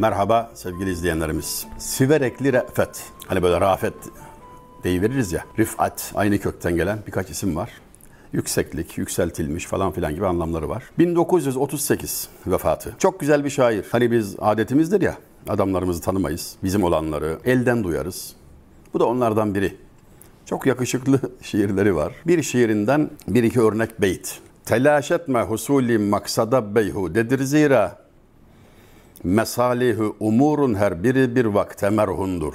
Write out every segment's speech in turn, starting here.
Merhaba sevgili izleyenlerimiz. Siverekli Re'fet. Hani böyle rafet deyiveririz ya. Rifat aynı kökten gelen birkaç isim var. Yükseklik, yükseltilmiş falan filan gibi anlamları var. 1938 vefatı. Çok güzel bir şair. Hani biz adetimizdir ya adamlarımızı tanımayız. Bizim olanları elden duyarız. Bu da onlardan biri. Çok yakışıklı şiirleri var. Bir şiirinden bir iki örnek beyt. Telaş etme husuli maksada beyhudedir zira mesalihu umurun her biri bir vakte merhundur.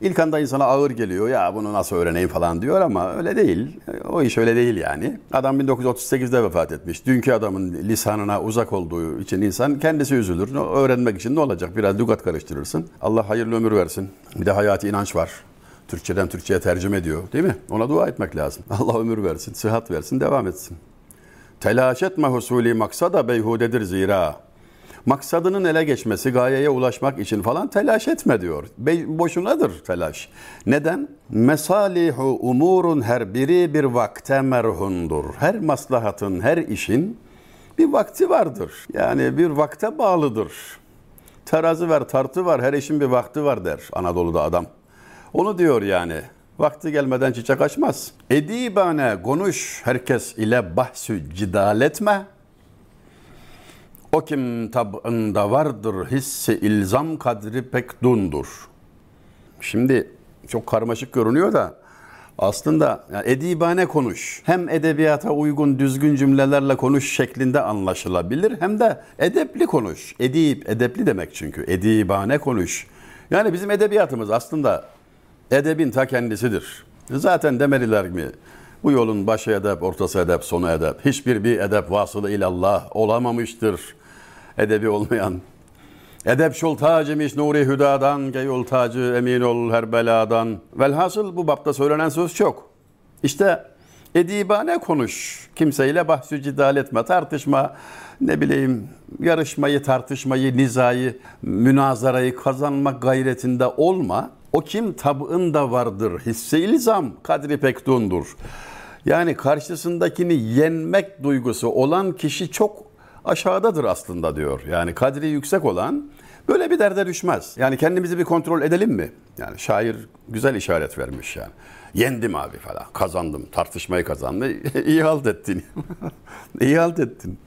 İlk anda insana ağır geliyor ya bunu nasıl öğreneyim falan diyor ama öyle değil. O iş öyle değil yani. Adam 1938'de vefat etmiş. Dünkü adamın lisanına uzak olduğu için insan kendisi üzülür. Öğrenmek için ne olacak? Biraz lügat karıştırırsın. Allah hayırlı ömür versin. Bir de hayati inanç var. Türkçeden Türkçe'ye tercüme ediyor değil mi? Ona dua etmek lazım. Allah ömür versin, sıhhat versin, devam etsin. Telaş etme husulü maksada beyhudedir zira. Maksadının ele geçmesi, gayeye ulaşmak için falan telaş etme diyor. Be- boşunadır telaş. Neden? Mesalihu umurun her biri bir vakte merhundur. Her maslahatın, her işin bir vakti vardır. Yani bir vakte bağlıdır. Terazi var, tartı var, her işin bir vakti var der Anadolu'da adam. Onu diyor yani. Vakti gelmeden çiçek açmaz. Edibane konuş herkes ile bahsü cidal etme. O kim tabında vardır hissi ilzam kadri pek dundur. Şimdi çok karmaşık görünüyor da aslında yani edibane konuş. Hem edebiyata uygun düzgün cümlelerle konuş şeklinde anlaşılabilir hem de edepli konuş. Edip, edepli demek çünkü. Edibane konuş. Yani bizim edebiyatımız aslında edebin ta kendisidir. Zaten demeliler mi? Bu yolun başı edep, ortası edep, sonu edep. Hiçbir bir edep vasılı ilallah olamamıştır. Edebi olmayan. Edep şul tacimiş nuri hüdadan, geyul tacı emin ol her beladan. Velhasıl bu bapta söylenen söz çok. İşte edibane konuş. Kimseyle bahsü cidal etme, tartışma, ne bileyim yarışmayı, tartışmayı, nizayı, münazarayı kazanmak gayretinde olma. O kim tabında vardır, hisse ilzam, kadri pektundur. Yani karşısındakini yenmek duygusu olan kişi çok aşağıdadır aslında diyor. Yani kadri yüksek olan böyle bir derde düşmez. Yani kendimizi bir kontrol edelim mi? Yani şair güzel işaret vermiş yani. Yendim abi falan, kazandım, tartışmayı kazandım. İyi halt ettin. İyi halt ettin.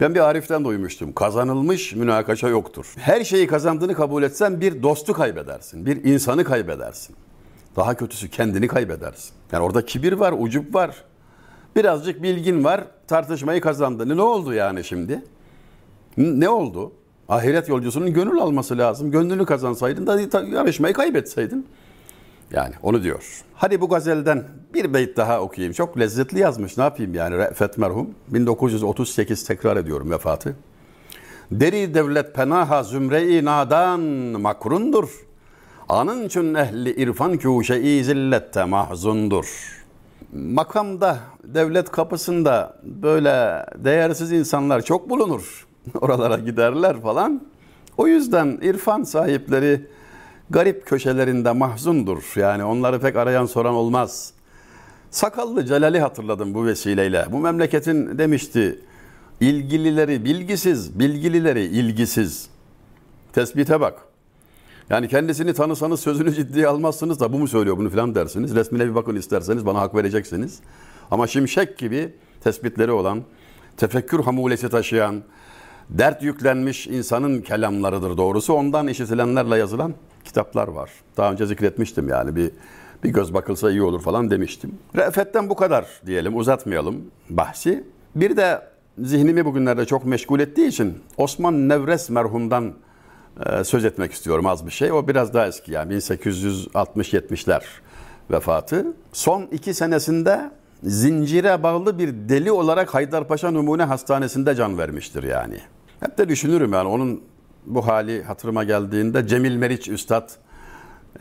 Ben bir Arif'ten duymuştum. Kazanılmış münakaşa yoktur. Her şeyi kazandığını kabul etsen bir dostu kaybedersin. Bir insanı kaybedersin. Daha kötüsü kendini kaybedersin. Yani orada kibir var, ucup var. Birazcık bilgin var, tartışmayı kazandın. Ne oldu yani şimdi? Ne oldu? Ahiret yolcusunun gönül alması lazım. Gönlünü kazansaydın da yarışmayı kaybetseydin. Yani onu diyor. Hadi bu gazelden bir beyt daha okuyayım. Çok lezzetli yazmış. Ne yapayım yani Re'fet merhum. 1938 tekrar ediyorum vefatı. Deri devlet penaha zümre-i nadan makrundur. Anın çün ehli irfan kûşe-i zillette mahzundur. Makamda, devlet kapısında böyle değersiz insanlar çok bulunur. Oralara giderler falan. O yüzden irfan sahipleri garip köşelerinde mahzundur. Yani onları pek arayan soran olmaz. Sakallı Celal'i hatırladım bu vesileyle. Bu memleketin demişti ilgilileri bilgisiz, bilgilileri ilgisiz. Tespite bak. Yani kendisini tanısanız sözünü ciddiye almazsınız da bu mu söylüyor bunu falan dersiniz. Resmine bir bakın isterseniz bana hak vereceksiniz. Ama şimşek gibi tespitleri olan, tefekkür hamulesi taşıyan, dert yüklenmiş insanın kelamlarıdır doğrusu. Ondan işitilenlerle yazılan kitaplar var. Daha önce zikretmiştim yani bir bir göz bakılsa iyi olur falan demiştim. Re'fetten bu kadar diyelim uzatmayalım bahsi. Bir de zihnimi bugünlerde çok meşgul ettiği için Osman Nevres merhumdan söz etmek istiyorum az bir şey. O biraz daha eski yani 1860-70'ler vefatı. Son iki senesinde zincire bağlı bir deli olarak Haydarpaşa Numune Hastanesi'nde can vermiştir yani. Hep de düşünürüm yani onun bu hali hatırıma geldiğinde Cemil Meriç Üstad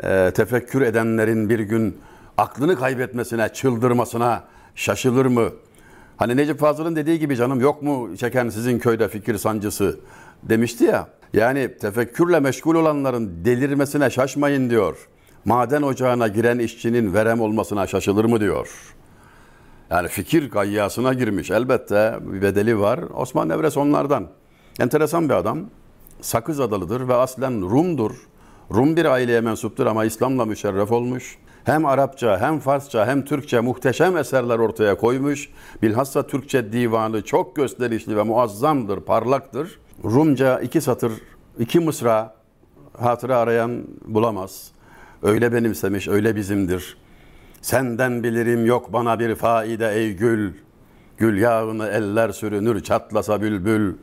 e, tefekkür edenlerin bir gün aklını kaybetmesine, çıldırmasına şaşılır mı? Hani Necip Fazıl'ın dediği gibi canım yok mu çeken sizin köyde fikir sancısı demişti ya. Yani tefekkürle meşgul olanların delirmesine şaşmayın diyor. Maden ocağına giren işçinin verem olmasına şaşılır mı diyor. Yani fikir gayyasına girmiş. Elbette bir bedeli var. Osman Nevres onlardan. Enteresan bir adam. Sakız Adalıdır ve aslen Rum'dur. Rum bir aileye mensuptur ama İslam'la müşerref olmuş. Hem Arapça hem Farsça hem Türkçe muhteşem eserler ortaya koymuş. Bilhassa Türkçe divanı çok gösterişli ve muazzamdır, parlaktır. Rumca iki satır, iki mısra hatıra arayan bulamaz. Öyle benimsemiş, öyle bizimdir. Senden bilirim yok bana bir faide ey gül. Gül yağını eller sürünür çatlasa bülbül.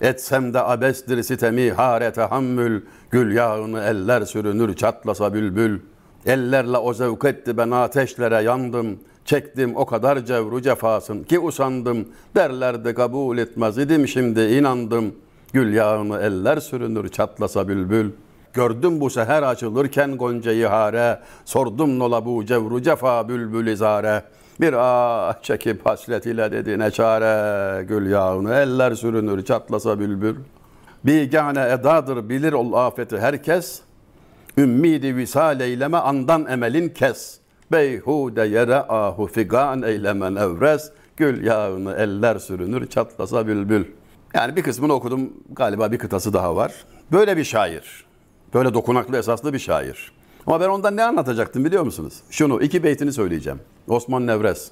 Etsem de abestir sitemi hare tahammül. Gül yağını eller sürünür çatlasa bülbül. Ellerle o zevk etti ben ateşlere yandım. Çektim o kadar cevru cefasın ki usandım. Derlerdi kabul etmez idim şimdi inandım. Gül yağını eller sürünür çatlasa bülbül. Gördüm bu seher açılırken goncayı hare. Sordum nola bu cevru cefa bülbül izare. Bir ah çekip hasret ile dedi ne çare. Gül yağını eller sürünür çatlasa bülbül. Bigane edadır bilir ol afeti herkes. Ümmidi visal eyleme andan emelin kes. Beyhude yere ahu figan eyleme nevres. Gül yağını eller sürünür çatlasa bülbül. Yani bir kısmını okudum. Galiba bir kıtası daha var. Böyle bir şair. Böyle dokunaklı esaslı bir şair. Ama ben ondan ne anlatacaktım biliyor musunuz? Şunu iki beytini söyleyeceğim. Osman Nevres.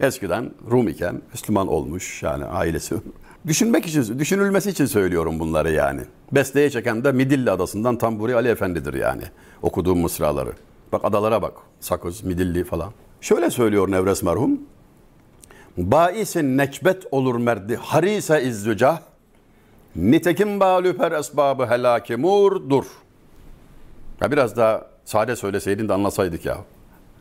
Eskiden Rum iken Müslüman olmuş yani ailesi. Düşünmek için, düşünülmesi için söylüyorum bunları yani. Besteye çeken de Midilli Adası'ndan Tamburi Ali Efendi'dir yani. Okuduğum mısraları. Bak adalara bak. Sakız, Midilli falan. Şöyle söylüyor Nevres merhum. Baisin nekbet olur merdi harise izzücah. Nitekim balüper esbabı helaki murdur. Ya biraz daha sade söyleseydin de anlasaydık ya.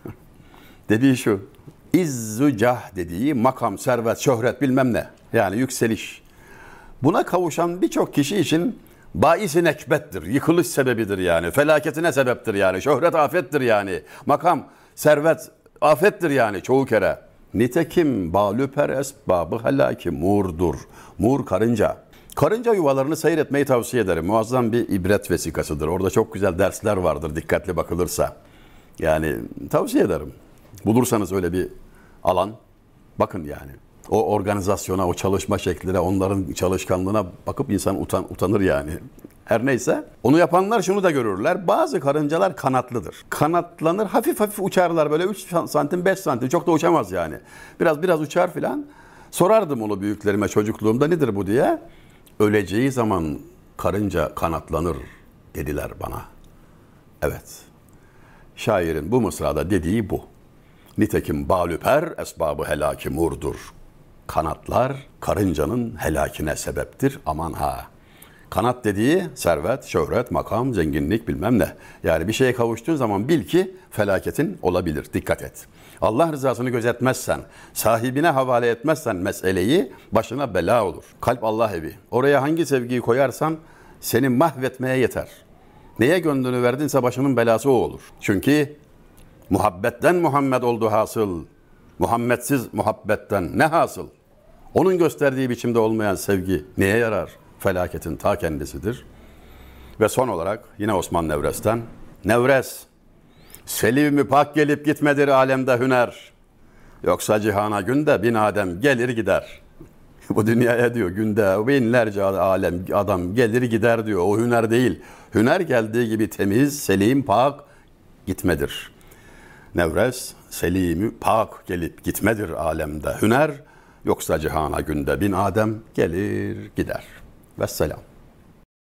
dediği şu. İzzücah dediği makam, servet, şöhret bilmem ne. Yani yükseliş. Buna kavuşan birçok kişi için baisi nekbettir. Yıkılış sebebidir yani. Felaketine sebeptir yani. Şöhret afettir yani. Makam, servet afettir yani çoğu kere. Nitekim balüper esbabı helaki murdur. Mur karınca. Karınca yuvalarını seyretmeyi tavsiye ederim. Muazzam bir ibret vesikasıdır. Orada çok güzel dersler vardır dikkatli bakılırsa. Yani tavsiye ederim. Bulursanız öyle bir alan bakın yani. O organizasyona, o çalışma şekline, onların çalışkanlığına bakıp insan utan, utanır yani. Her neyse onu yapanlar şunu da görürler. Bazı karıncalar kanatlıdır. Kanatlanır hafif hafif uçarlar böyle 3 santim 5 santim çok da uçamaz yani. Biraz biraz uçar filan. Sorardım onu büyüklerime çocukluğumda nedir bu diye. Öleceği zaman karınca kanatlanır dediler bana. Evet. Şairin bu mısrada dediği bu. Nitekim balüper esbabı helaki murdur. Kanatlar karıncanın helakine sebeptir aman ha. Kanat dediği servet, şöhret, makam, zenginlik bilmem ne. Yani bir şeye kavuştuğun zaman bil ki felaketin olabilir. Dikkat et. Allah rızasını gözetmezsen, sahibine havale etmezsen meseleyi başına bela olur. Kalp Allah evi. Oraya hangi sevgiyi koyarsan seni mahvetmeye yeter. Neye gönlünü verdinse başının belası o olur. Çünkü muhabbetten Muhammed oldu hasıl. Muhammedsiz muhabbetten ne hasıl? Onun gösterdiği biçimde olmayan sevgi neye yarar? Felaketin ta kendisidir. Ve son olarak yine Osman Nevres'ten. Nevres, selim pak gelip gitmedir alemde hüner. Yoksa cihana günde bin adem gelir gider. Bu dünyaya diyor günde binlerce alem adam gelir gider diyor. O hüner değil. Hüner geldiği gibi temiz, selim, pak gitmedir. Nevres, selimi pak gelip gitmedir alemde hüner. Yoksa cihana günde bin adem gelir gider. والسلام